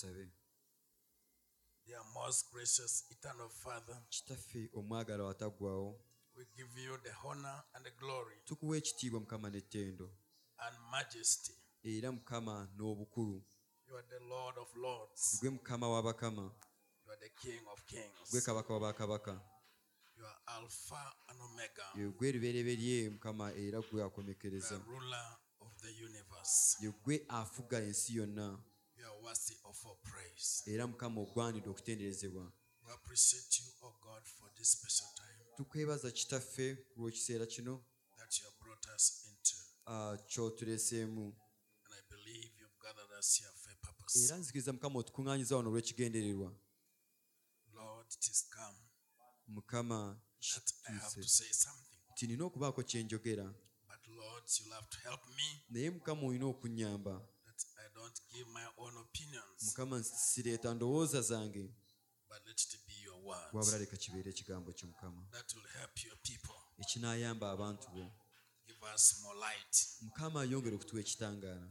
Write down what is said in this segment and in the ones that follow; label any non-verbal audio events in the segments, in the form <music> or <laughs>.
tusabe Dear most gracious eternal Father, kitaffe omwagala ataggwawo we give you the honor and the glory tukuwa ekitiibwa mukama n'ettendo. and majesty. era mukama n'obukulu. You are the Lord of Lords. gwe mukama w'abakama You are the King of Kings. gwe kabaka wa bakabaka. You are Alpha and Omega, ye gwe lubereberye mukama era gwe akomekereza. Ruler of the universe. ye gwe afuga ensi yonna era mukama ogwanidde okutenderezebwa. Tukwebaza kitaffe ku lw'ekiseera kino uh, kyotuleseemu. Era nzikiriza mukama otukuŋŋaanyiza wano olw'ekigendererwa. Mukama tinina okubaako kyenjogera naye mukama olina okunyamba mukama sireeta ndowooza zange wabula leka kibeera ekigambo kyo mukama. Ekinaayamba abantu bo. Mukama yongere okutuwa ekitangaala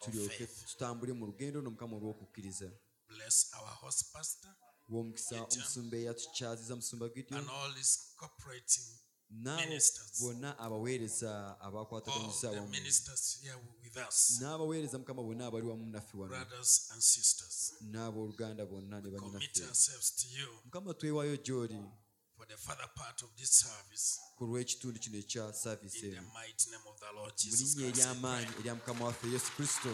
tulyoke tutambule mu lugendo no mukama olw'okukkiriza. W'omukisa omusumba eyatukyazisa musumba gideon bonna abaweereza abakwataganyisa n'abaweereza mukama bonna abali wamu naffe wano. n'abooluganda bonna ne banyinaffe mukama twewaayo gy'oli for the further part of this service. kulw'ekitundu kino ekya saaviisi eno. mu linnya ery'amaanyi erya mukama waffe yesu kristo.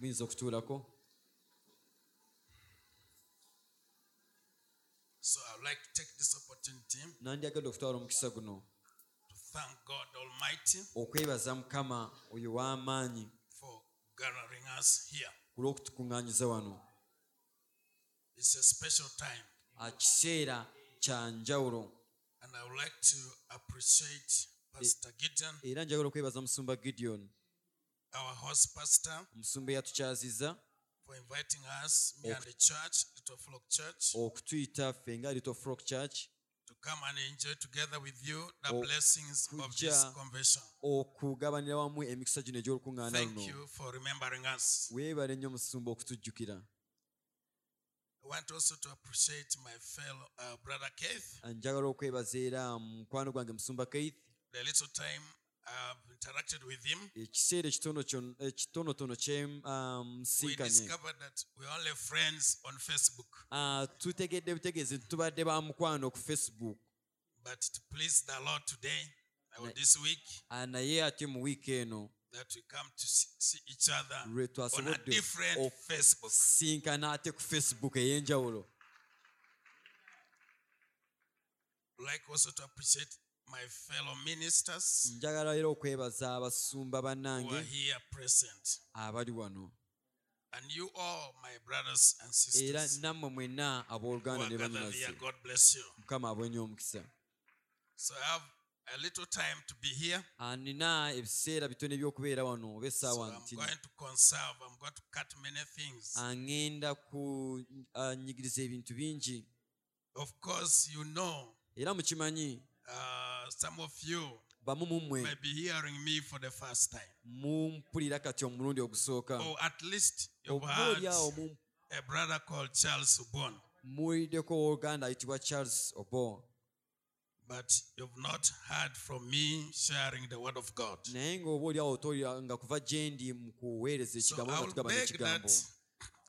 Muyinza okutuulako? So I'd like to take this opportunity nandyagadde okutwala omukisa guno. to thank God Almighty okwebaza mukama oyo w'amaanyi for gathering us here. ku wano. It's a special time, Ah, kya njawulo. And I would like to appreciate Pastor Gideon, era njagala okwebaza musumba gideon. our host pastor, omusumba eyatukyaziza for inviting us, me and the church, Little Flock Church, okutuyita ffe nga little flock church. to come and enjoy together with you the blessings of this convention. okugabanira wamu emikisa gino egy'olukuŋŋaana Thank luno. you for remembering us. weebale nnyo okutujjukira. I want also to appreciate my fellow uh, brother Keith. njagala okwebaza era mukwano gwange musumba keith. The little time I've interacted with him, ekiseera ekitonotono kye we discovered that we're only friends on Facebook. Ah, tutegedde butegeezi nti tubadde ba mukwano ku facebook. But to please the Lord today, or this week, Ah, naye ate mu wiiki eno. that we come to see each other on a different Facebook. ate ku facebook ey'enjawulo. Like also to appreciate my fellow ministers njagala era okwebaza abasumba bannange abali wano And you all, my brothers and era sisters, nammwe mwenna who abooluganda are ne gathered here, banyinaze God bless you. mukama abwenye omukisa So I have a little time to be here. Ah, nina ebiseera bitono eby'okubeera wano oba So essaawa I'm going to conserve, I'm going to cut many things. aŋŋenda kunyigiriza ebintu bingi Of course, you know, era mukimanyi uh, some of you bamu mumwe may be hearing me for the first time. mumpulira kati omulundi ogusooka. Or at least you've heard a brother called Charles Ubon, muwuliddeko owooluganda ayitibwa charles obonaye but you've not heard from me sharing the word of God. naye ng'oba oliawo otowulira nga kuva gye ndi mu kuweereza ekigambo nga tugabana ekigambo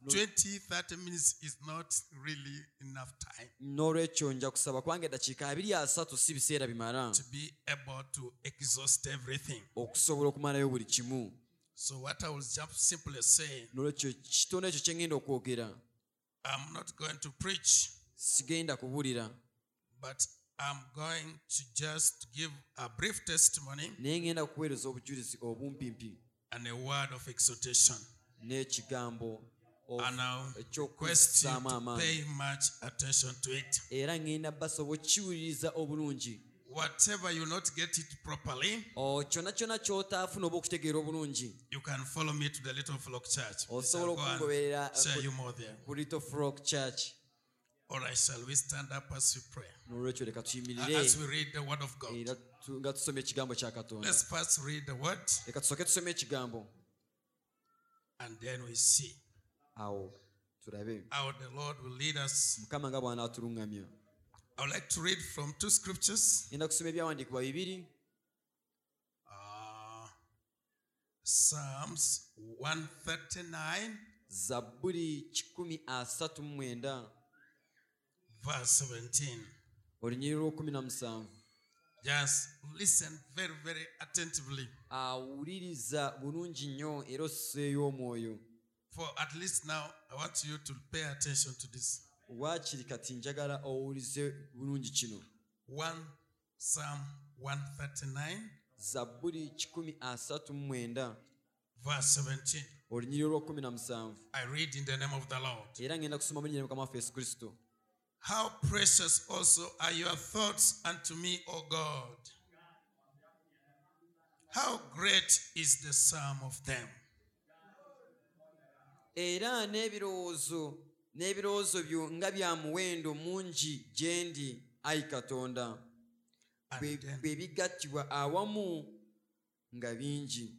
20, 30 minutes is not really enough time n'olwekyo nja kusaba kubanga eddakiika abiri asatu si biseera bimala. to be able to exhaust everything. okusobola okumalayo buli kimu. So what I will just simply say, n'olwekyo kitono ekyo kye ŋŋenda okwogera. I'm not going to preach, sigenda but I'm going to just give a brief testimony naye ŋŋenda kuweereza obujulizi obumpimpi. and a word of exhortation. And I'll request you to pay much attention to it. era ŋŋenda basaba okiwuliriza obulungi Whatever you not get it properly, kyonna kyonna ky'otaafuna oba okutegeera obulungi you can follow me to the Little Flock Church. osobola and okungoberera share you more there. ku little flock church All right, shall we stand up as we pray? n'olwekyo leka Uh, tuyimirire As we read the word of God. era nga tusoma ekigambo kya katonda Let's first read the word leka tusooke tusome ekigambo and then we see awo turabe. How the Lord will lead us. mukama nga bw'anaatuluŋŋamya I would like to read from two scriptures. Ngenda kusoma ebyawandiikibwa bibiri Psalms 139, zabbuli kikumi asatu mu mwenda. verse 17. olunyiri lw'okumi na musanvu. Just listen very, very attentively. awuliriza bulungi nnyo era osseeyo omwoyo For at least now, I want you to pay attention to this. waakiri kati njagala owulize bulungi kino 1 Psalm 139, zabbuli kikumi asatu mu mwenda verse 17. olunyiri lw'okumi na musanvu I read in the name of the Lord. era ngenda kusoma mu linnya mukama waffe yesu kristo How precious also are your thoughts unto me, O God. How great is the sum of them. era n'ebirowoozo n'ebirowoozo byo nga bya muwendo mungi gye ndi ayi katonda. Bwe bigattibwa awamu nga bingi.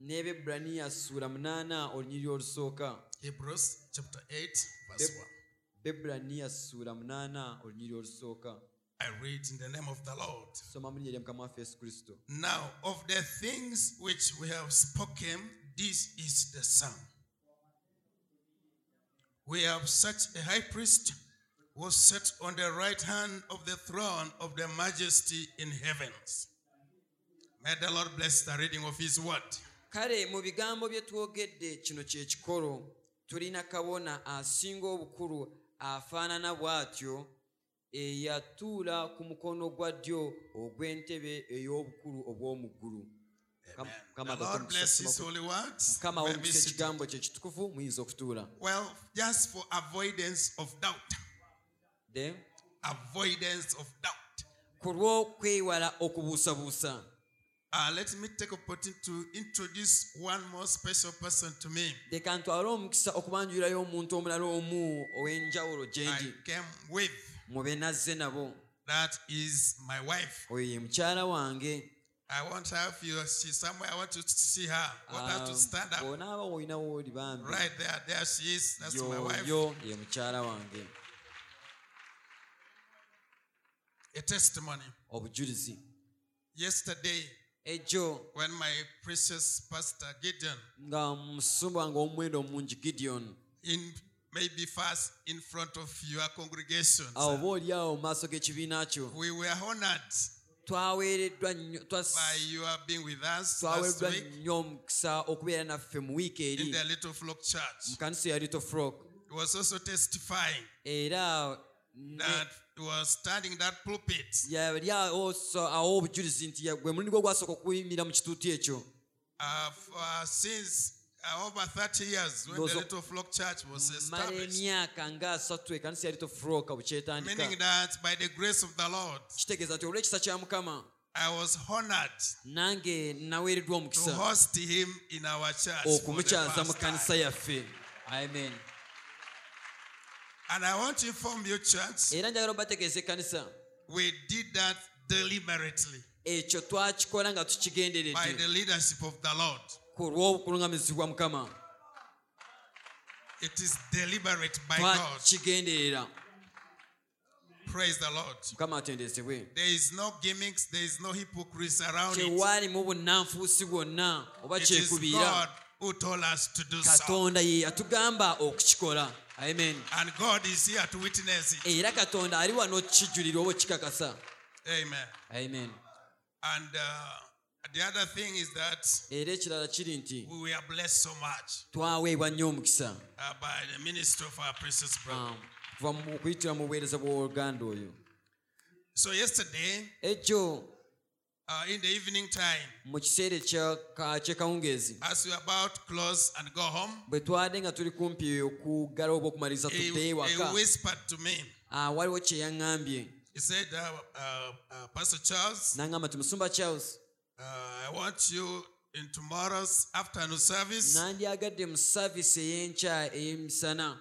N'ebebulaniya ssuula 8 olunyiriri olusooka. Bebulaniya ssuula 8 olunyiriri olusooka. I read in the name of the Lord. soma mu linnya lya mukama kristo Now, of the things which we have spoken, this is the sum. We have such a high priest who sat on the right hand of the throne of the majesty in heavens. May the Lord bless the reading of his word. kale mu bigambo bye twogedde kino kye kikolo tulina kabona asinga obukulu afaanana bw'atyo eyatuula ku mukono gwa ddyo ogw'entebe ey'obukulu obw'omu ggulu. Mukama omukisa ekigambo kye kitukuvu muyinza okutuula. Ku lw'okwewala okubuusabuusa. Uh, let me take opportunity to introduce one more special person to me. I came with mube nazze nabo That is my wife. oyo ye mukyala wange I want her if you she's somewhere. I want to see her. I want her to ah, stand up. bw'onaaba olinawo oli bambi Right there. There she is. That's my wife. ye mukyala wange A testimony. of obujulizi Yesterday, ejjo when my precious pastor Gideon, nga musumba wange ow'omuwendo omungi gideon in maybe first in front of your congregation. awo oba oli mu maaso g'ekibiina kyo we were honored twaweereddwa nnyo twas- by your being with us last twaweereddwa week nnyo omukisa okubeera naffe mu wiiki eri. in the Little Flock Church. mu kanisa ya little flock He was also testifying era ne- that was standing that pulpit. yali awo obujulizi nti gwe mulundi gwe gwasooka okuyimira mu kituuti ekyo uh, uh, over 30 years when the Little Flock Church was established. emyaka nga asatu ekanisa ya little flock bwe kyetandika Meaning that by the grace of the Lord, kitegeeza nti olw'ekisa kya mukama I was honored nange naweereddwa to omukisa host him in our church. for the okumukyaza mu first kanisa time. yaffe amen And I want to inform you, church, era njagala obategeeza ekkanisa we did that deliberately by the leadership of the Lord. Ku lw'okuluŋŋamizibwa mukama twakigenderera Praise the Lord. There is no gimmicks, there is no hypocrisy around it. It is God who told us to do so. amen And God is here to witness it. era katonda ali wano okikijulira oba okikakasa Amen. amen And uh, the other thing is that era ekirala kiri nti we were blessed so much twaweebwa nnyo omukisa uh, by the ministry of our precious brother. kuva mu okuyitira mu buweereza bw'oluganda oyo So yesterday, ekyo uh, in the evening time, mu kiseera ekya- as we were about to close and go home, bwe twadde nga tuli kumpi okuggala oba okumaliriza he, ewaka whispered to me. Ah, waliwo kye yaŋŋambye He said, uh, uh, Pastor Charles, musumba charles I want you in tomorrow's afternoon service, nandyagadde mu saavisi ey'enkya ey'emisana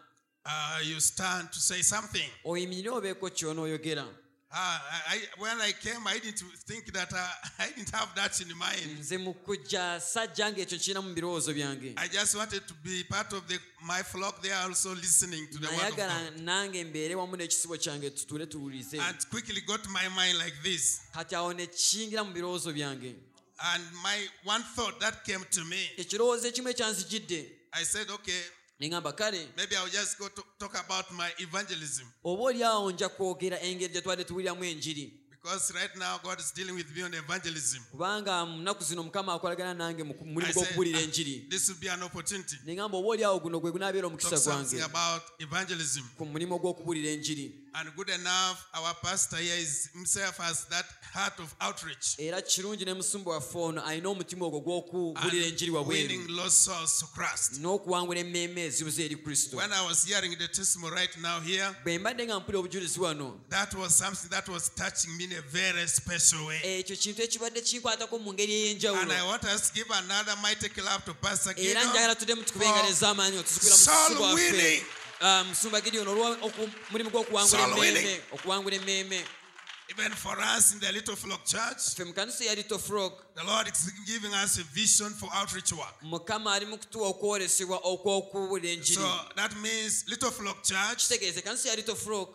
uh, you stand to say something. oyimirire obeeko ky'onooyogera Uh, I, I- when I came, I didn't think that uh, <laughs> I didn't have that in mind. nze mu kujja sajja ngaekyo kirina mu birowoozo byange I just wanted to be part of the, my flock there, also listening to the word of nayagala God. nange mbeere wamu n'ekisibo kyange tutule tuwulize And quickly got my mind like this. kati awo ne kiyingira mu birowoozo byange And my one thought that came to me, ekirowoozo ekimu ekyanzijidde I said, okay, neŋŋamba kale maybe I'll just go to talk about my evangelism. oba oli awo nja kwogera engeri gye twadde tuwuliramu enjiri Because right now God is dealing with me on evangelism. kubanga mu nnaku zino mukama akolagana nange mu I mulimu said, gw'okubuulira "Ah, enjiri <laughs> this will be an opportunity. neŋŋamba oba oli awo guno gwe gunaabeera omukisa Talk something gwange about evangelism. ku mulimu gw'okubuulira enjiri And good enough, our pastor here is himself has that heart of outreach era kirungi ne musumba waffe ono alina omutima ogwo and gw'okubuulira enjiri wabweru winning lost souls to Christ. n'okuwangula emmeeme ezibuze eri kristo When I was hearing the testimony right now here, bwe mbadde nga mpulira obujulizi wano that was something that was touching me in a very special way. ekyo kintu ekibadde kinkwatako mu ngeri And I want us to give another mighty clap to Pastor era Gideon njagala tudde mutukube engalo ez'amaanyi nga tuzikubira mu Soul musumba waffe winning. Ah, musumba gideon olw'omulimu gw'okuwangula Soul emmeeme okuwangula emmeeme Even for us in the Little Flock Church, ffe mu kanisa ya little flock the Lord is giving us a vision for outreach work. mukama ali mu kutuwa okwolesebwa okw'okubuulira enjiri So that means Little Flock Church ya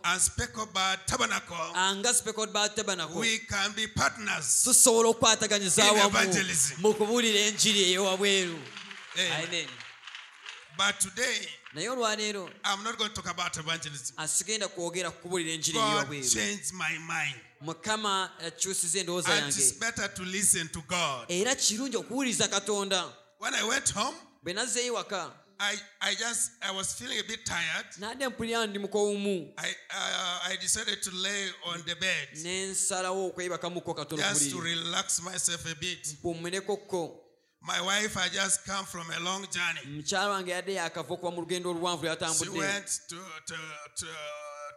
and Specklebird Tabernacle, anga speckled ba tabernacle. We can be partners. In evangelism. mu kubuulira enjiri ey'owabweru Amen. But today, naye olwaleero I'm not going to talk about evangelism. asigenda kwogera ku enjiri God changed my mind. mukama akyusiza endowooza And it's yange better to listen to God. era kirungi okuwuliriza katonda When I went home, bwe nazzeeyo waka I, I just I was feeling a bit tired. nadde mpulira ndi mukowumu I uh, I decided to lay on the bed ne nsalawo okwebakamuko katono just to relax myself a bit. My wife had just come from a long journey. mukyala wange yadde yakava okuva mu lugendo oluwanvu She lyatambudde went to to to,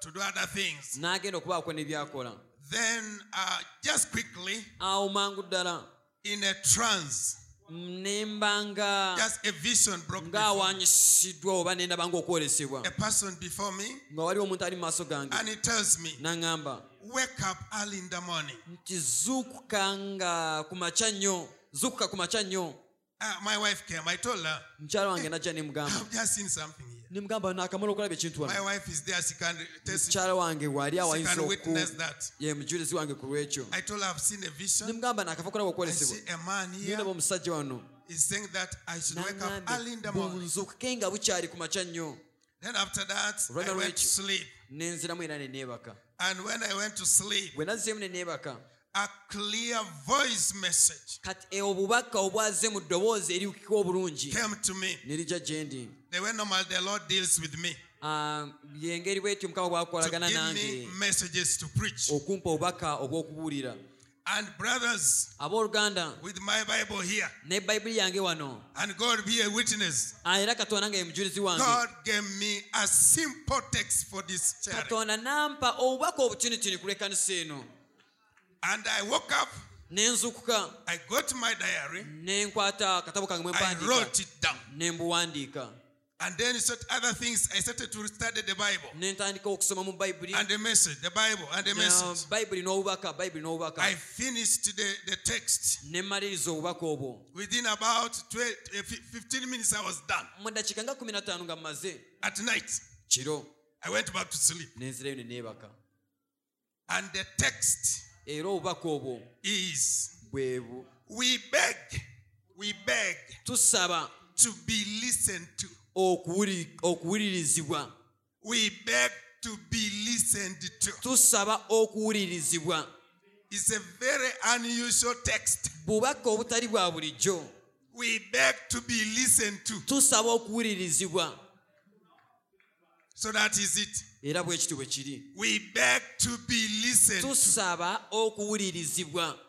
to do other things. n'agenda okubaako ne byakola Then uh, just quickly awo mangu ddala in a trance, nembanga just a vision broke before me. ng'awanyisiddwa oba nendaba ng'okwolesebwa A person before me, nga waliwo omuntu ali mu maaso gange and he tells me, n'aŋŋamba "Wake up early in the morning." nti zuukuka nga ku makya nnyo zuukuka kumakya nnyo Uh, my wife came. I told her, mukyala wange najja ne mugamba "I've just seen something here." nemugamba naakamala okulaba ekintu My wife is there. She can test. She mukyala wange waali awayinza can witness oku that. ye mujulizi wange ku lwekyo I told her I've seen a vision. nemugamba naakafa kulaba I okwolesebwa see a man here naba omusajja wano is saying that I should wake up early in the morning. bunzukuke nga bukyali ku makya nnyo Then after that, Run I went to to- sleep. nenziramu era ne neebaka And when I went to sleep, bwe nazzeemu ne neebaka a clear voice message. Kati obubaka obwaze mu ddoboozi eriwukika obulungi. Came to me. ne lijja gye ndi. The way normal the Lord deals with me. Ah, yengeri bwetyo mukama bwakolagana nange. messages to preach. okumpa obubaka obw'okubuulira. And brothers, abooluganda with my Bible here, ne bayibuli yange wano. And God be a witness, Ah, era katonda nga ye mujulizi wange. God gave me a simple text for this church. Katonda nampa obubaka obutunituni ku lw'ekkanisa eno And I woke up, ne nzukuka I got my diary, ne nkwata akatabo kange mwe I mpandiika wrote it down. ne mbuwandiika And then said other things. I started to study the Bible ne ntandika okusoma mu bayibuli and the message, the Bible and the message. bayibuli n'obubaka bayibuli n'obubaka I finished the, the text. ne mmaliriza obubaka obwo Within about 12, uh, 15 minutes, I was done. mu ddakiika nga 15 nga mmaze At night, I went back to sleep. ne ne And the text era obubaka obwo is bwebu We beg, we beg tusaba to be listened to. okuwulirizibwa We beg to be listened to. tusaba okuwulirizibwa It's a very unusual text. bubaka obutali bwa bulijjo We beg to be listened to. tusaba okuwulirizibwa So that is it. era bwe kiti bwe kiri. Tusaba okuwulirizibwa.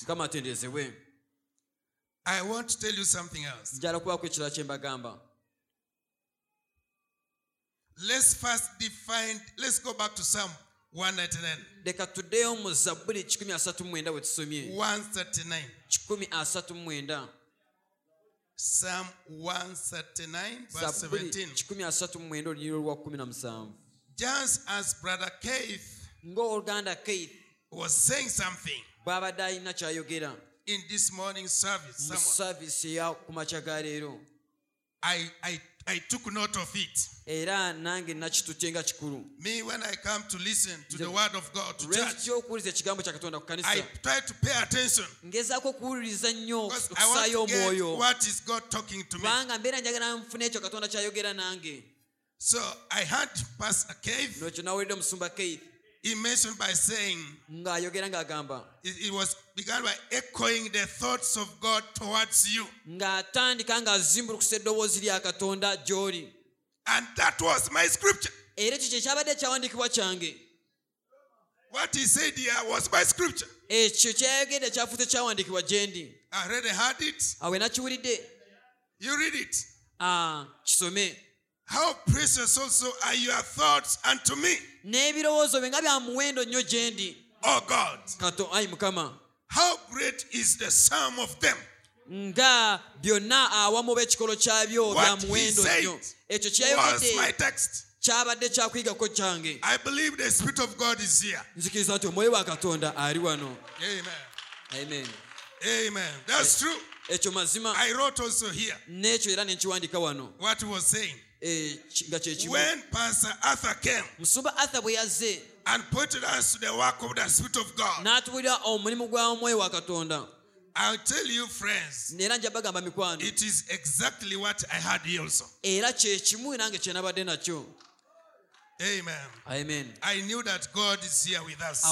Mukama atenderezebwe. Njala kubako ekirala kye mbagamba. Let's first define, let's go back to Psalm 139. leka tuddeyo mu zabbuli 139 bwe tusomye. 139 139 Psalm 139, verse 17. 139 olunyiro lwa 17 Just as Brother Keith ng'oluganda keith was saying something bw'abadde alina ky'ayogera in this morning service, mu someone, eya ku makya ga leero. I, I, I took note of it. era nange nakitutte nga kikulu. Me, when I come to listen to the word of God to lwe church, tutya okuwuliza ekigambo kya katonda ku I kanisa try to pay attention. ngezaako okuwuliriza nnyo I okusaayo want to get omwoyo. what is God talking to me. kubanga mbeera njagala nfuna ekyo katonda kyayogera nange. So I heard Pastor Cave, nokyo nawulidde omusumba keith he mentioned by saying, ng'ayogera ng'agamba it, it was began by echoing the thoughts of God towards you. ng'atandika ng'azimbulukusa eddoboozi lya katonda gy'oli And that was my scripture. era ekyo kyekyabadde ekyawandiikibwa kyange What he said here was my scripture. ekyo kyayogedde kyafuuse kyawandiikibwa gye ndi I already heard it. awe nakiwulidde You read it. Ah, kisome How precious also are your thoughts unto me, n'ebirowoozo bye nga bya muwendo nnyo gye ndi O God. kato ayi mukama How great is the sum of them. nga byonna awamu b'ekikolo kyabyo bya What he muwendo said nnyo ekyo was my text. kyabadde kyakwigako kyange I believe the Spirit of God is here. nzikiriza nti omwoyo wa katonda ali wano Amen. amen Amen. That's true. ekyo mazima I wrote also here n'ekyo era nenkiwandika wano what he was saying. Ki- nga kyekimu musumba arthur bwe yazze and pointed us to the work of the Spirit of God, I'll tell you, friends, it is exactly what I had here also. Amen. amen I knew that God is here with us.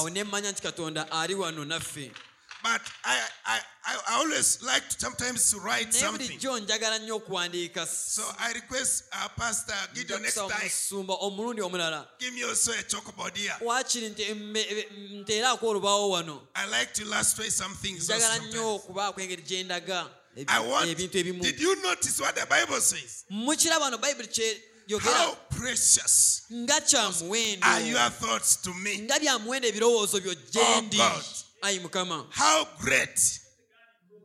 Awo ne mmanya nti katonda ali wano naffe But I, I, I always like to sometimes to write something. bulijjo njagala nnyo okuwandiika So I request our pastor Gideon next time, omulundi omulala give me also a chalkboard here. waakiri nti nteeraako olubaawo wano I like to illustrate some things. njagala nnyo sometimes. okubaako engeri gye ndaga I want. ebintu ebimu Did you notice what the says? mukiraba no bayibuli kyeyogera How precious nga are your thoughts to me? nga bya muwendo ebirowoozo byo Oh, gye ndi God. Ayi mukama. How great,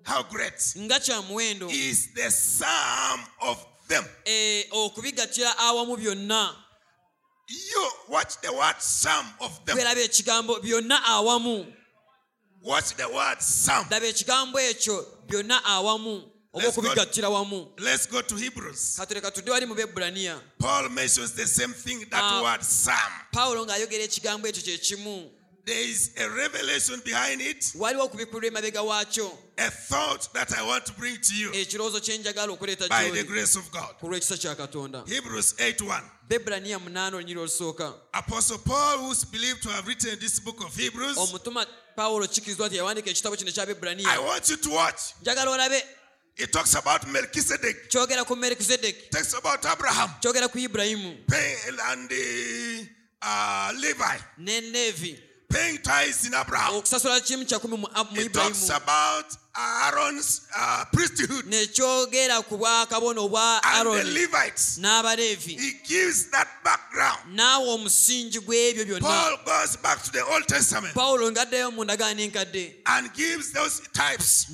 how great nga kya muwendo. is the sum of them? eh, okubigattira awamu byonna. You watch the word sum of them. kweraba ekigambo byonna awamu. Watch the word sum. laba ekigambo ekyo byonna awamu. Oba okubigattira wamu katuleka tudde wali mu bebbulaniya pawulo ng'ayogera ekigambo ekyo kye kimu There is a revelation behind it, waliwo okubikulwa emabega waakyo. a thought that I want to bring to you ekirowoozo kye njagala okuleeta by the grace of God. ku lw'ekisa kya katonda. Hebrews 8 1. bebbulaniya munaana olunyiri olusooka. Apostle Paul, who's believed to have written this book of Hebrews, omutuma pawulo kikirizibwa nti yawandiika ekitabo kino ekya I want you to watch. njagala olabe. It talks about Melchizedek, kyogera ku melkisedeki talks about Abraham, kyogera ku ibulayimu paying, and the, uh, Levi, ne paying tithes in Abraham. okusasula kimu kyakumi mu mu It talks about Aaron's uh, priesthood. Nekyogera ku bwakabona obwa Aaron n'abaleevi. Naawe omusingi gw'ebyo byonna. Pawulo ng'addayo mu ndagaano enkadde.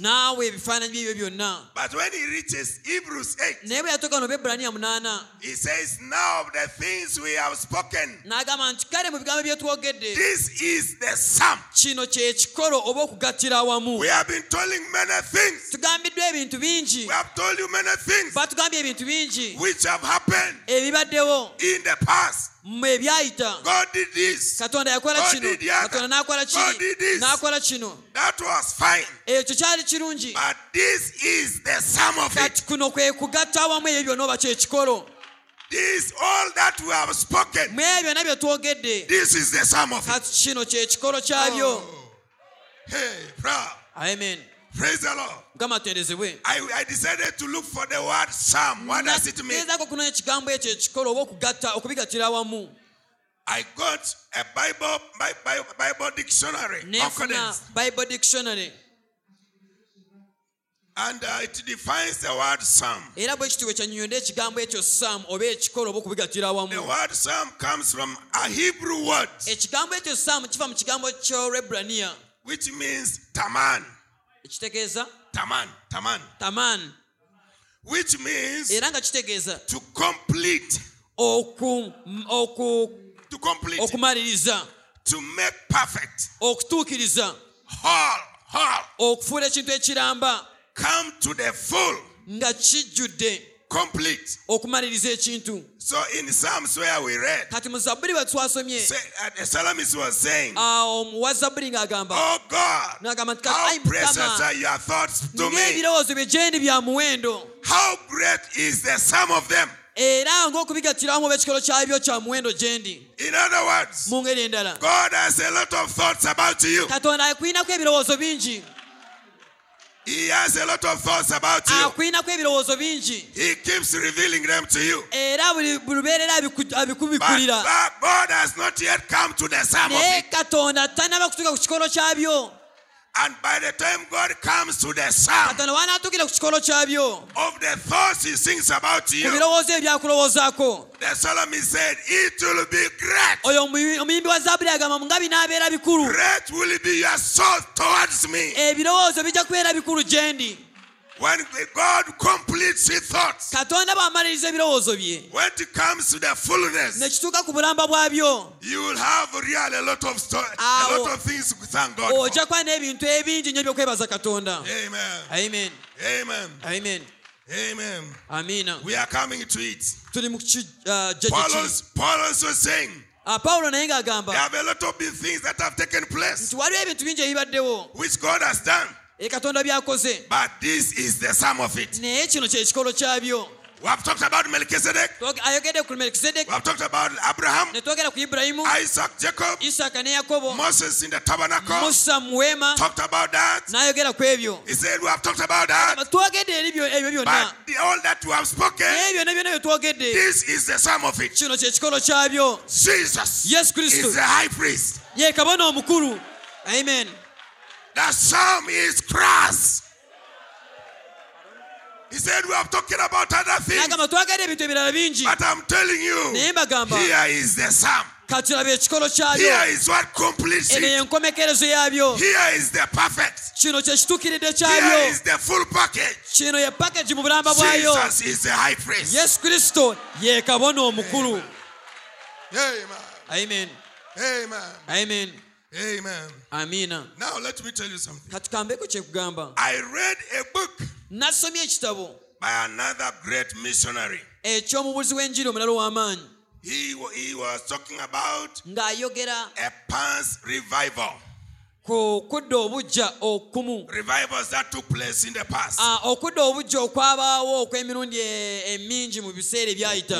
naawe ebifaananyi byebyo byonna. Naye bwe yatuuka no bebraniya munaana n'agamba nti kale mu bigambo bye twogedde kino kyekikolo oba okugattira awamu. Many things. tugambiddwa ebintu bingi We have told you many things batugambye ebintu bingi which have happened ebibaddewo in the past. mu ebyayita God did this. katonda yakola kino katonda n'akola God did kiri this. n'akola kino That was fine. ekyo kyali kirungi But this is the sum of it. kati kuno kwe kugatta awamu ebyo byonna oba kyekikolo This all that we have spoken. mu ebyo byonna bye twogedde This is the sum of it. kino kyekikolo kyabyo Oh. Hey, proud. amen Praise the Lord. I, I decided to look for the word psalm. What does it mean? gezaako kunoonya ekigambo ekyo ekikolo oba okugatta okubigattira awamu I got a Bible Bi- Bi- Bible dictionary bible dictionary And uh, it defines the word psalm. era bwe kiti bwe ekigambo ekyo saamu oba ekikolo oba okubigatira The awamu word psalm comes from a Hebrew word ekigambo ekyo kiva mu kigambo which means taman. Ekitegeeza Taman. Taman. taman Which means era nga kitegeeza to complete. oku- oku- To complete. okumaliriza To make perfect. okutuukiriza Whole. Whole. okufuula ekintu ekiramba Come to the full. nga kijjudde Complete. okumaliriza ekintu So in Psalms where we read, kati mu zabbuli bwe twasomye uh, the psalmist was saying, awo omuwa zabbuli ng'agamba Oh God, n'agamba how "Ayi precious are your thoughts to me. ng'ebirowoozo bye gyendi bya muwendo How great is the sum of them. era ng'okubigattirawamu oba ekikolo kyabyo kya muwendo other words, mu ngeri endala God has a lot of thoughts about you. katonda akwinako ebirowoozo bingi He has a lot of thoughts about you. akwinako ebirowoozo bingi He keeps revealing them to you. era buli buli lubeerera But, abikubikulira God has not yet come to the sum of naye it. katonda tanaba kutuuka ku kikolo kyabyo And by the time God comes to the sum katonda wanaatuukira ku kikolo kyabyo of the thoughts He thinks about you, the psalmist said, It will be great. oyo omuyi- omuyimbi wa zaabuli agamba nga binaabeera bikulu Great will be your soul towards me. Ebirowoozo bijja kubeera bikulu gyendi When God completes His thoughts, katonda bw'amaliriza ebirowoozo bye when it comes to the fullness, ku bulamba bwabyo you will have really a lot of sto- a lot of things thank God for. ojja kuba n'ebintu ebingi nnyo by'okwebaza katonda Amen. amen Amen. amen Amen. We are coming to it. tuli mu kijjajja uh, Paul, kiki was- Paul also saying ah, pawulo naye there ng'agamba have a lot of big things that have taken place, nti waliwo ebintu bingi ebibaddewo which God has done, katonda byakoze but this is the sum of it. naye kino kye kikolo kyabyo We have talked about Melchizedek. Ayogedde ku melkisedeki We have talked about Abraham, ne twogera ku ibulayimu isaaka ne yakobo Moses in the tabernacle. musa mu weema Talked about that. n'ayogera ku ebyo He said, We have talked about that. twogedde eri byo- ebyo byonna But the, all that we have spoken, naye byonna byonna bye twogedde this is the sum of it. kino kye kikolo kyabyo Jesus yesu kristo is the high priest. ye kabona omukulu amen The sum is Christ. He said, We have talking about other things, n'agamba twogedde ebintu ebirala bingi but I'm telling you, here is the sum. kati laba ekikolo kyabyo Here is what completes it. yenkomekerezo yabyo Here is the perfect. kino kye kyabyo the full package. kino ye package mu bulamba bwayo Jesus is the high priest. yesu kristo ye kabona omukulu Amen. Amen amiina Now let me tell you something. kati kambeko kyekugamba I read a book nasomye ekitabo by another great missionary. eky'omubuzi w'enjiri omulala ow'amaanyi He, he was talking about ng'ayogera a past revival. ku kudda obujja okumu. Ah, okudda obujja okwabaawo okw'emirundi e- emingi mu biseera ebyayita.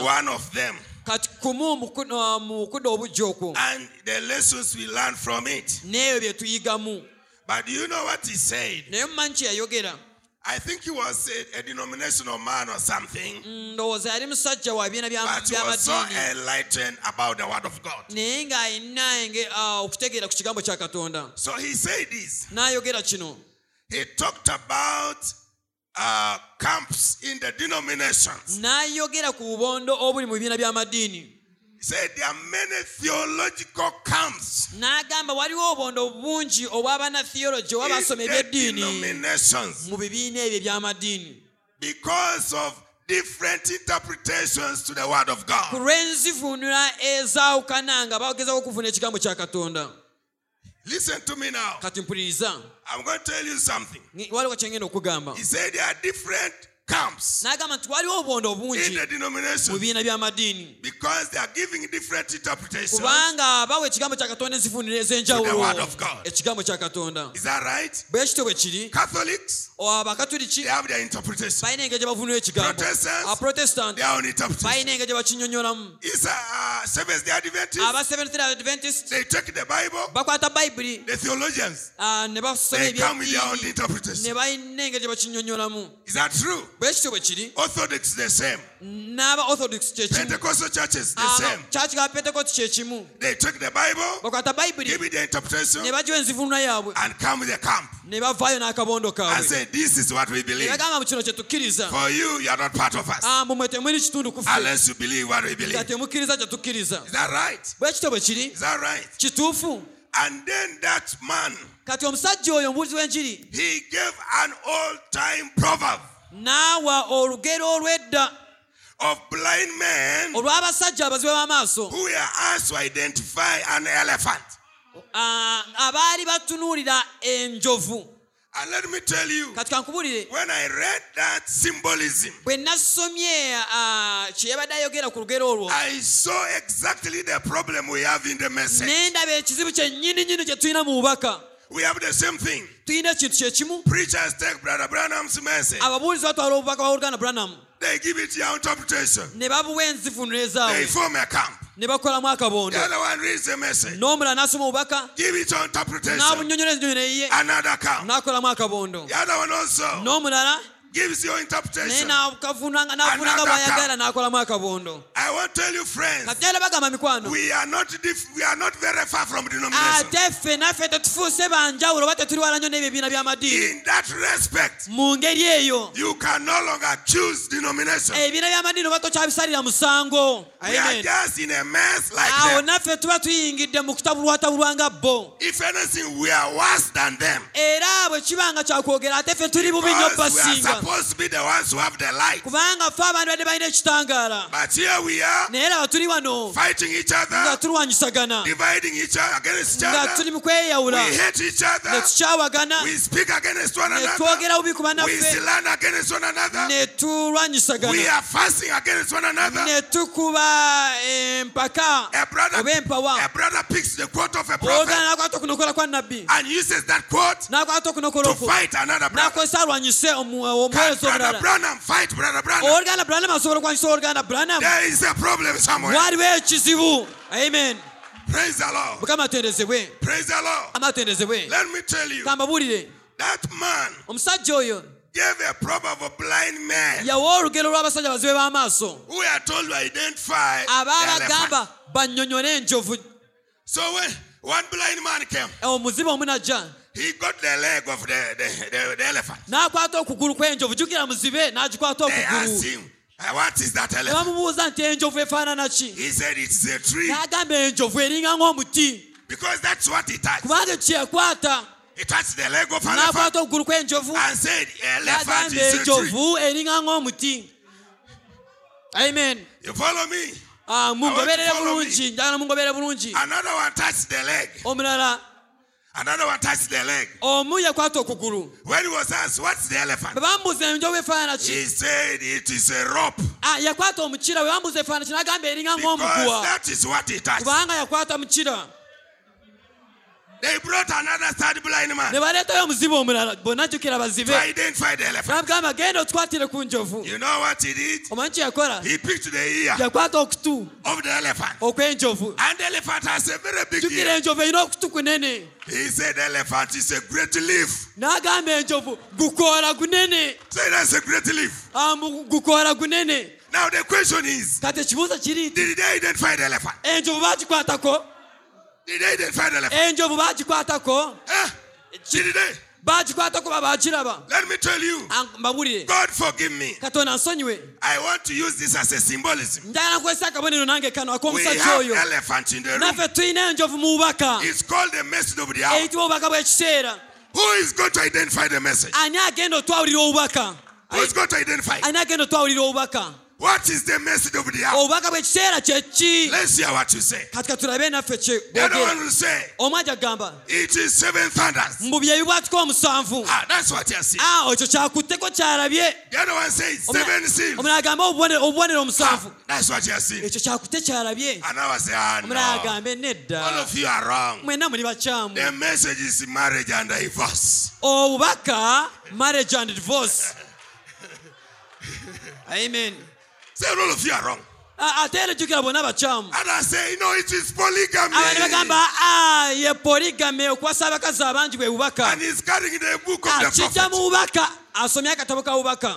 Kati kumu mu ku- mu kudda obujja okwo And the lessons we learn from it. n'ebyo bye tuyigamu But do you know what he said? naye mumanyi kye yayogera I think he was a, a denominational man or something. ndowooza yali musajja wa bibiina bya- But he was so enlightened about the word of God. naye ah, okutegeera ku kigambo kya katonda So he said this. n'ayogera kino He talked about uh, camps in the denominations. n'ayogera ku bubondo obuli mu bibiina by'amadiini said there are many theological camps n'agamba waliwo obubondo bungi obw'abanathiyologi oba in basoma the ebyeddiini mu bibiina ebyo eby'amadiini because of different interpretations to the word of ku God. lw'enzivuunula ezaawukana nga okuvuna ekigambo kya katonda Listen to me now. kati mpuliriza I'm going to tell you something. Waliwo kyengenda okugamba He said there are different camps n'agamba nti waliwo obubondo in the mu bibiina by'amadiini because they are giving different interpretations. kubanga bawa ekigambo kya katonda enzivuunira To the ez'enjawulo word of God. ekigambo kya katonda Is that right? bwe kityo bwe kiri Catholics, abakatuliki they have their interpretation. balina engeri gye bavunula ekigambo Protestants, ah, aprotestanti Their own interpretation. balina engeri gye bakinyonyolamu Is uh, uh, Seventh Day Adventists, aba ah, seventh day adventist they take the Bible. bakwata bayibuli The theologians, ah, ne basoma they come with their own interpretation. ne balina engeri gye bakinyonyolamu Is that true? Bwe kityo bwe kiri Orthodox the same. n'aba orthodox kyekimu Pentecostal churches the same. kyaki ka pentekosti kyekimu They take the Bible, bakwata bayibuli give it the interpretation, ne bagiwa enzivunula yaabwe. and come with the camp. Ne bavaayo n'akabondo and kaabwe. Say, This is what we believe. bagamba mu kino kye tukkiriza. For you, you are not part of us. Ah, mwe temuli kitundu ku unless you believe what we believe. temukkiriza kye tukkiriza. Is that right? bwe kityo bwe kiri? Is that right? kituufu. And then that man, kati omusajja oyo omubuuzi w'enjiri. he gave an old time proverb n'awa olugero olw'edda of blind men olw'abasajja abazibe b'amaaso who were asked to identify an elephant. ah, abaali batunuulira enjovu And let me tell you, when I read that symbolism, ah, I saw exactly the problem we have in the message. We have the same thing. Tulina ekintu kye kimu. Preachers take Brother Branham's message, ababuulizi batwala obubaka bwa oluganda branham. They give it their interpretation, ne babuwa enzivunula they ezaabwe form a camp. ne bakolamu akabondo. The other one reads the message, n'omulala n'asoma obubaka. Give it your interpretation, n'abunnyonnyola enzinyonyola eyiye. Another camp. n'akolamu akabondo. The other one also. N'omulala gives your interpretation. Another bw'ayagala I want to tell you, friends, kati nyala bagamba mikwano we are not dif- we are not very far from denomination. Ah, ate ffe naffe tetufuuse banjawulo oba tetuli wala nnyo n'ebibiina by'amadiini In that respect, mu ngeri eyo you can no longer choose denomination. Eh, ebibiina by'amadiini oba tokyabisalira musango We are just in a mess like awo them. naffe tuba tuyingidde mu kutabulwatabulwa nga bo If anything, we are worse than them. era bwe kiba nga kyakwogera ate ffe tuli bubi nnyo Because we are basinga supposed to be the ones who have the light. kubanga ffe abantu badde balina ekitangaala But here we are naye laba tuli wano fighting each nga other, tulwanyisagana dividing each other against each nga other. tuli mu We kweyawula hate each ne other. tukyawagana We speak against one ne another. twogera bubi ku We bannaffe slan against one another. ne We tulwanyisagana are fasting against one another. ne tukuba eh, empaka A brother, oba empawa a brother picks the quote of a prophet olugana n'akwata okunokola kwa and uses that quote n'akwata okunokola to okwo fight another brother. n'akozesa alwanyise omu- Can brother Branham fight brother Branham? asobola okwanyisa oluganda branham. There is a problem somewhere. amen. Praise the Lord. Praise the Lord. Let me tell you, that man omusajja oyo gave a proverb of blind men yawa olugero lw'abasajja bazibe b'amaaso. Who are told to identify abaabagamba bannyonnyole enjovu. So when one blind man came, omuzibe omu najja he got the leg of the, the, the, the elephant. n'akwata okugulu kw'enjovu jjukira muzibe n'agikwata They asked okugulu him, "Uh, What is that ne elephant? bamubuuza nti enjovu efaanana ki He said, It's a tree n'agamba enjovu eringa ng'omuti because that's what it touched. kubanga kyekwata He touched the leg of an elephant n'akwata okugulu kw'enjovu and said, Elephant n'agamba is a tree. enjovu eringa ng'omuti amen You follow me? Ah, mungoberere bulungi njagala mungoberere bulungi Another one touched the leg. omulala Another one touched the leg. omu yakwata okugulu When he was asked, What's the elephant? bwe bamubuuza enjovu efaanana He said, It is a rope Ah, yakwata omukira bwe bamubuuza efaanana ki n'agamba eringa because ng'omuguwa that is what he touched. kubanga yakwata mukira They brought another third blind man ne baleetayo omuzibe omulala bonna jjukira to bazibe identify the elephant. n'agamba genda otukwatire ku njovu You know what he did? omanyi kye yakola He picked the ear yakwata okutu of the elephant. okw'enjovu And the elephant has a very big jjukira ear. enjovu erina okutu kunene He said, Elephant is a great leaf. n'agamba enjovu gukoola gunene Say that's a great leaf. Ah, mu- gukoola gunene Now the question is, kati ekibuuzo kiri nti did they identify the elephant? enjovu bagikwatako enjovu bagikwatako bagikwatako babagiraba Let me tell you, mbabulire God forgive me. katonda nsonyiwe I want to use this as a symbolism. njagala nkozesa akabonero nange kano ak'omusajja oyo in the room. naffe tulina enjovu mu bubaka It's called the message of the hour. Eh, eyitibwa obubaka bw'ekiseera Who is going to identify the message? ani agenda otwawulira obubaka Who is going to identify? ani agenda otwawulira obubaka What is the message of the hour? obubaka bw'ekiseera kye ki Let's hear what you say. kati katulabe naffe kye The other one will say, omu aja kugamba it is seven thunders. mbu bye bibwatuka omusanvu Ah, that's what you see. Ah, ekyo kyakutteko kyalabye The other one says seven seals. omulala agamba obubonero obubonero Ah, omusanvu that's what you see. ekyo kyakutte kyalabye was saying, ah, omulala no. agambe All nedda of you are wrong. mwenna muli bakyamu The message is marriage and divorce. obubaka marriage and divorce <laughs> amen Say all of you are wrong. Ate era jjukira bonna bakyamu And I say, no, it is abantu bagamba "Ah, ye poligame okuwasa abakazi abangi bwe bubaka And he's carrying the book of the kijja prophet. mu bubaka asomye akatabo ka bubaka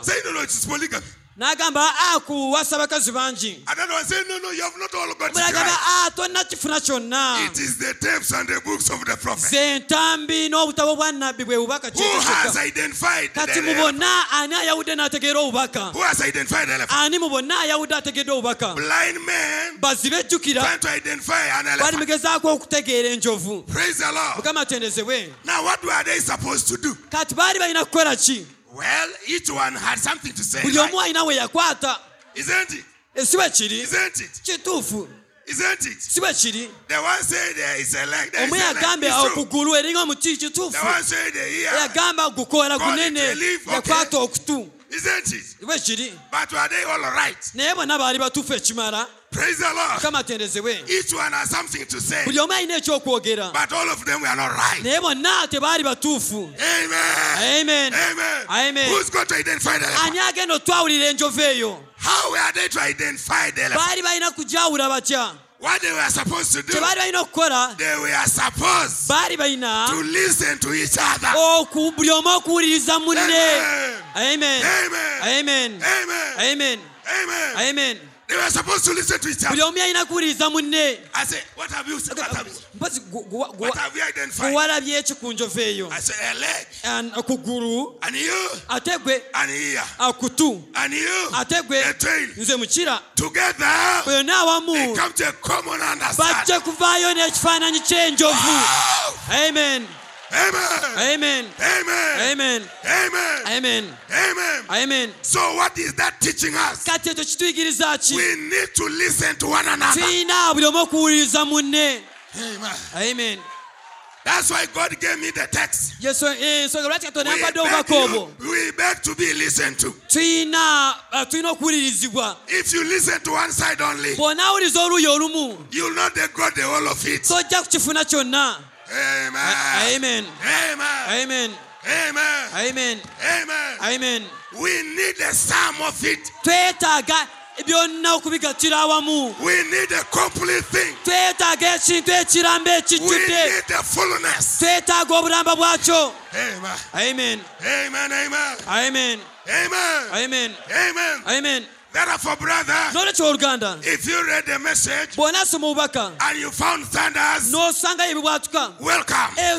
Say, no, no, it is polygamy. n'agamba a kuwasa abakazi bangi Another one say, no, no, you have not all got it omulala agamba right. a ah, tolina kifuna kyonna It is the tapes and the books of the prophet. ze ntambi n'obutabo bwa nabbi bwe bubaka Who kyekyo has kyokka identified the kati mu elephant? bonna ani ayawudde n'ategeera obubaka Who has identified the elephant? ani mu bonna ayawudde ategedde obubaka Blind men bazibe ejjukira trying to identify an bali elephant. mugezaako okutegeera enjovu Praise the Lord. mukama atendezebwe Now, what were they supposed to do? kati baali balina kukola ki Well, each one had something to say. buli right? omu alina we yakwata Isn't it? si bwe kiri Isn't it? kituufu Isn't it? si bwe kiri The one say there is a leg. There is omu yagambye okugulu eringa omuti kituufu one say the ear. yagamba gukola Call it gunene a leaf, okay. yakwata okutu Isn't it? bwe kiri But were they all right? naye bonna baali batuufu ekimala Praise the Lord. mukama atendezebwe Each one has something to say. buli omu alina ekyokwogera But all of them were not right. naye bonna tebaali batuufu Amen. amen Amen. Amen. Who's going to identify the elephant? ani agenda otwawulira enjovu eyo How were they to identify the elephant? baali balina kujawula batya What they were supposed to do? kye balina okukola They were supposed baali balina listen to each other. oku- buli omu okuwuliriza munne Amen. amen Amen. amen Amen. amen They were supposed to listen to each buli other. omu yalina kuwuliriza munne. I said, What have you said? What have you, mpozi guwalabye ki ku njovu eyo? I said, A leg. An- uh, kugulu And you. ate gwe. Akutu uh, you. ate gwe. Nze mukira They awamu. Come to a common bajja kuvaayo n'ekifaananyi ky'enjovu. Amen Amen. amen Amen. amen Amen. amen Amen. amen So, what is that teaching us? kati ekyo kituyigiriza ki We need to listen to one another. tulina buli omu okuwuliriza munne Amen. amen That's why God gave me the text. Eh, ensonga lwaki katonda We beg, you, we beg to be listened to. Eh, okuwulirizibwa If you listen to one side only, bw'onaawuliza oluuyi olumu you'll not got the whole of it. Tojja kukifuna kyonna Amen. amen Amen. amen Amen. amen Amen. amen We need the sum of it. twetaaga byonna okubigatira awamu We need a complete thing. twetaaga ekintu ekiramba We ekijjudde need the fullness. twetaaga obulamba bwakyo Amen. amen Amen. Amen. amen Amen. amen Amen. amen Therefore, brother, if you read the message and you found thunders, welcome. eh,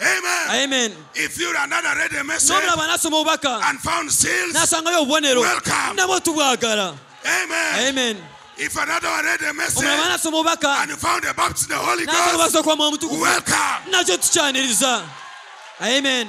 Amen. amen. If you another read the message n'omulala bw'anaasoma obubaka and found seals, Welcome. Amen. amen. If another one read the message omulala bw'anaasoma obubaka and you found the baptism of the Holy Ghost, welcome. amen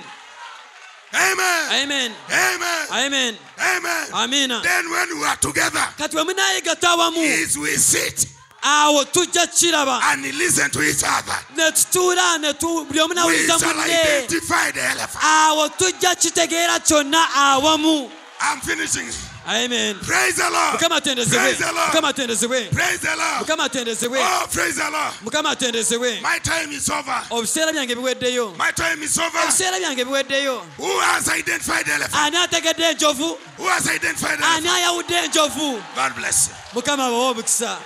Amen. amen Amen. amen Amen. amiina Then when we are together, kati bwe munaayegatta awamu is we sit awo tujja kiraba and listen to each other. ne tutuula ne buli omu nawuliza munne identify the elephant. awo tujja kitegeera kyonna awamu I'm finishing. Amen Praise the Lord. mukama Praise the Lord. mukama Praise the Lord. mukama atendezebwe Oh, praise the Lord. mukama atendezebwe My time is over. obiseera byange biweddeyo My time is over. ebiseera byange biweddeyo Who has identified elephant? ani ategedde enjovu Who has identified ani elephant? ayawudde enjovu God bless you. mukama abawe omukisa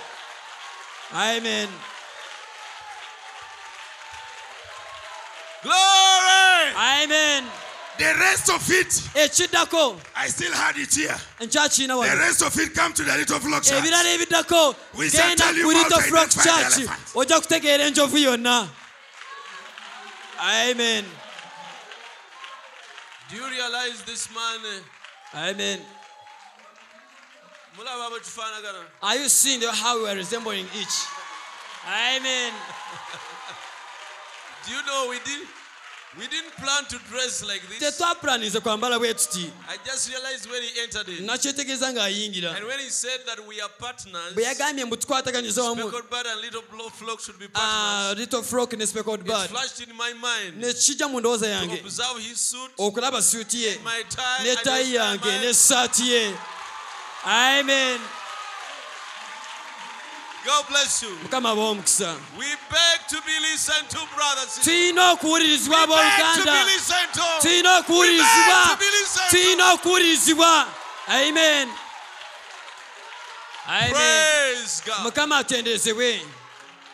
amen Glory. amen The rest of it, ekiddako. I still had it here. nkyakiina The rest of it come to the little flock church. ebirala ebiddako. We shall genda tell you ku about little flock identify the church. elephant. ojja kutegeera enjovu yonna. Amen. Do you realize this man? eh, amen. Mulaba bwe tufaanagana. Are you seeing how we are resembling each? Amen. <laughs> Do you know we did we didn't plan to dress like this. Tetwapulanize kwambala bwe tuti. I just realized when he entered in. Nakyetegeeza ng'ayingira. And when he said that we are partners bwe yagambye mbu tukwataganyiza wamu. speckled bird and little flock should be ah, partners. little flock ne speckled it bird flashed in my mind nekijja mu ndowooza yange. observe his suit okulaba suuti ye. my tie ne and tayi his yange tie. ne saati ye. Amen god bless you. Mukama we beg to be listened to brothers tulina okuwulirizibwa we beg to abooluganda be listened to. Tulina okuwulirizibwa We beg to be listened to. tulina okuwulirizibwa amen. Amen. Praise god. Mukama atendezebwe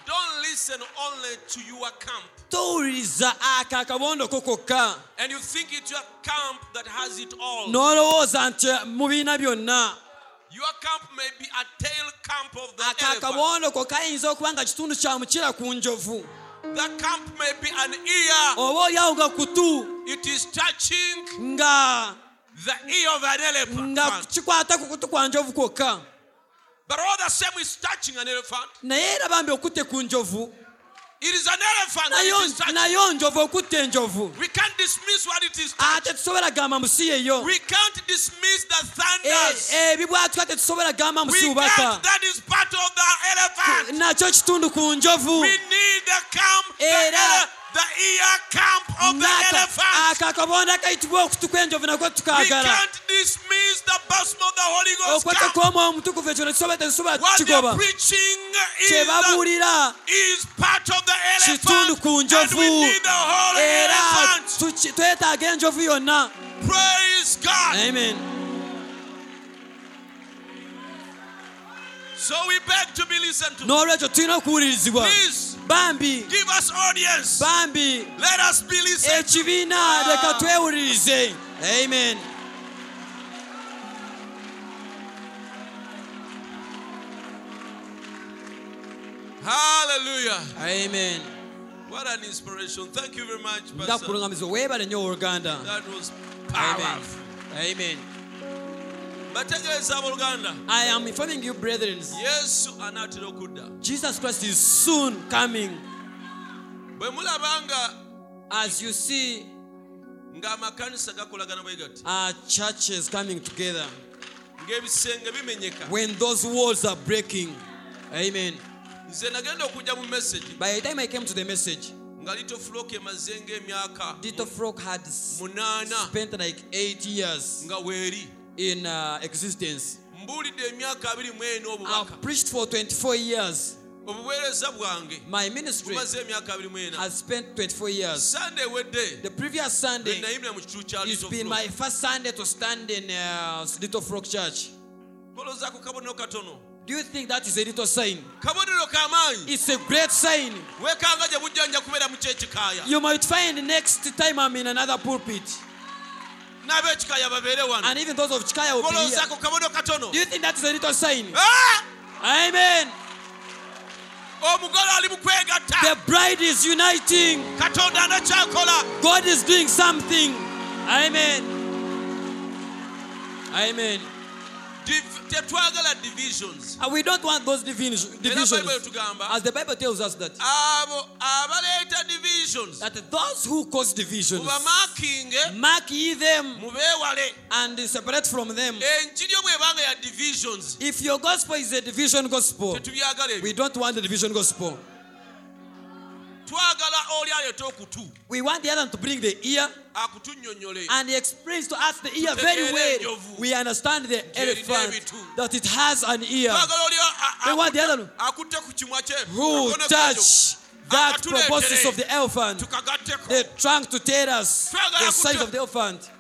don't listen listen only to your camp. towuliriza ako akabondoko kokka. And you think it's your camp that has it all. n'olowooza nti mubiina byonna Your camp may be a tail camp of elephant. akabondoko kayinza okuba nga kitundu kya mukira ku njovu That camp may be an ear. oba oliawo nga kutu It is touching nga the ear of an nga elephant. kikwata ku kutu kwa njovu kwokka But all the same is touching an elephant. naye era bambi okutte ku njovu It is an elephant nayo it is touching. nayo njovu okutta enjovu We can't dismiss what it is ah, ate tetusobola gamba musi yeyo We can't dismiss the ebibwatuka eh, eh, tetusobola gamba musi bubaka That is part of the elephant. nakyo kitundu ku njovu. We need the camp, Era- the ear camp of the elephant. ako akabonda kayitibwa okutu kw'enjovu nako can't dismiss the bosom of the Holy Ghost okwata camp. kw'omwoyo omutukuvu ekyo nekisobola tetusobola What they kukigoba are preaching kye is, the, babuulira is part of the kitundu elephant. ku And njovu we need the era twetaaga enjovu yonna Praise God. amen So we beg to be listened to. n'olwekyo tulina okuwulirizibwa Please bambi give us audience. bambi Let us be listened to. ekibiina ah. leka twewulirize amen Hallelujah. amen What an inspiration. Thank you very much, Pastor. kulungamiza weebale nnyo oluganda That was amen powerful. amen abooluganda i am informing you brethren. Yesu anaatera okudda. Jesus christ is soon coming. Bwe mulaba nga as you see ng'amakanisa gakolagana bwe gati our churches coming together. ng'ebisenge bimenyeka. When those walls are breaking amen. Nze nagenda okujja mu message. By the time i came to the message nga lito fuloka emaze ng'emyaka dito frog had munaana. spent like eight years. Nga weeri in uh, existence. Mbuulidde emyaka abiri mu ena obubaka. i've preached for 24 years. My ministry bumaze emyaka abiri mu has spent 24 years. Ewedde the previous sunday nayimira mu kitundu kya it's been my first sunday to stand in uh, little flock church. Kolooza ku kabonero katono. Do you think that is a little sign? It's a great sign. Weekanga gye bujja nja kubeera mu kyekikaaya you might find next time i'm in another pulpit n'ab'ekikaaya babeere wano and even those of chikaya will be here. Katono. Do you think that is a little sign? Ah! amen. Omugole ali mu kwegatta the bride is uniting. Katonda anakyakola god is doing something. Amen. Amen tetwagala divisions. And we don't want those divisions, divisions. As the bible tells us that abo abaleeta divisions. that those who cause divisions mubamaakinge mark ye them mubeewale. and separate from them. Enjiri bwebanga ya divisions. If your gospel is a division gospel we don't want the division gospel we want the other to bring the ear and he explains to us the ear very well. we understand the elephant that it has an ear. We want the other one akutte ku kimwa kye. Who touch that proboscis of the elephant. Tukagatteko the trunk to tell us. The size of the elephant.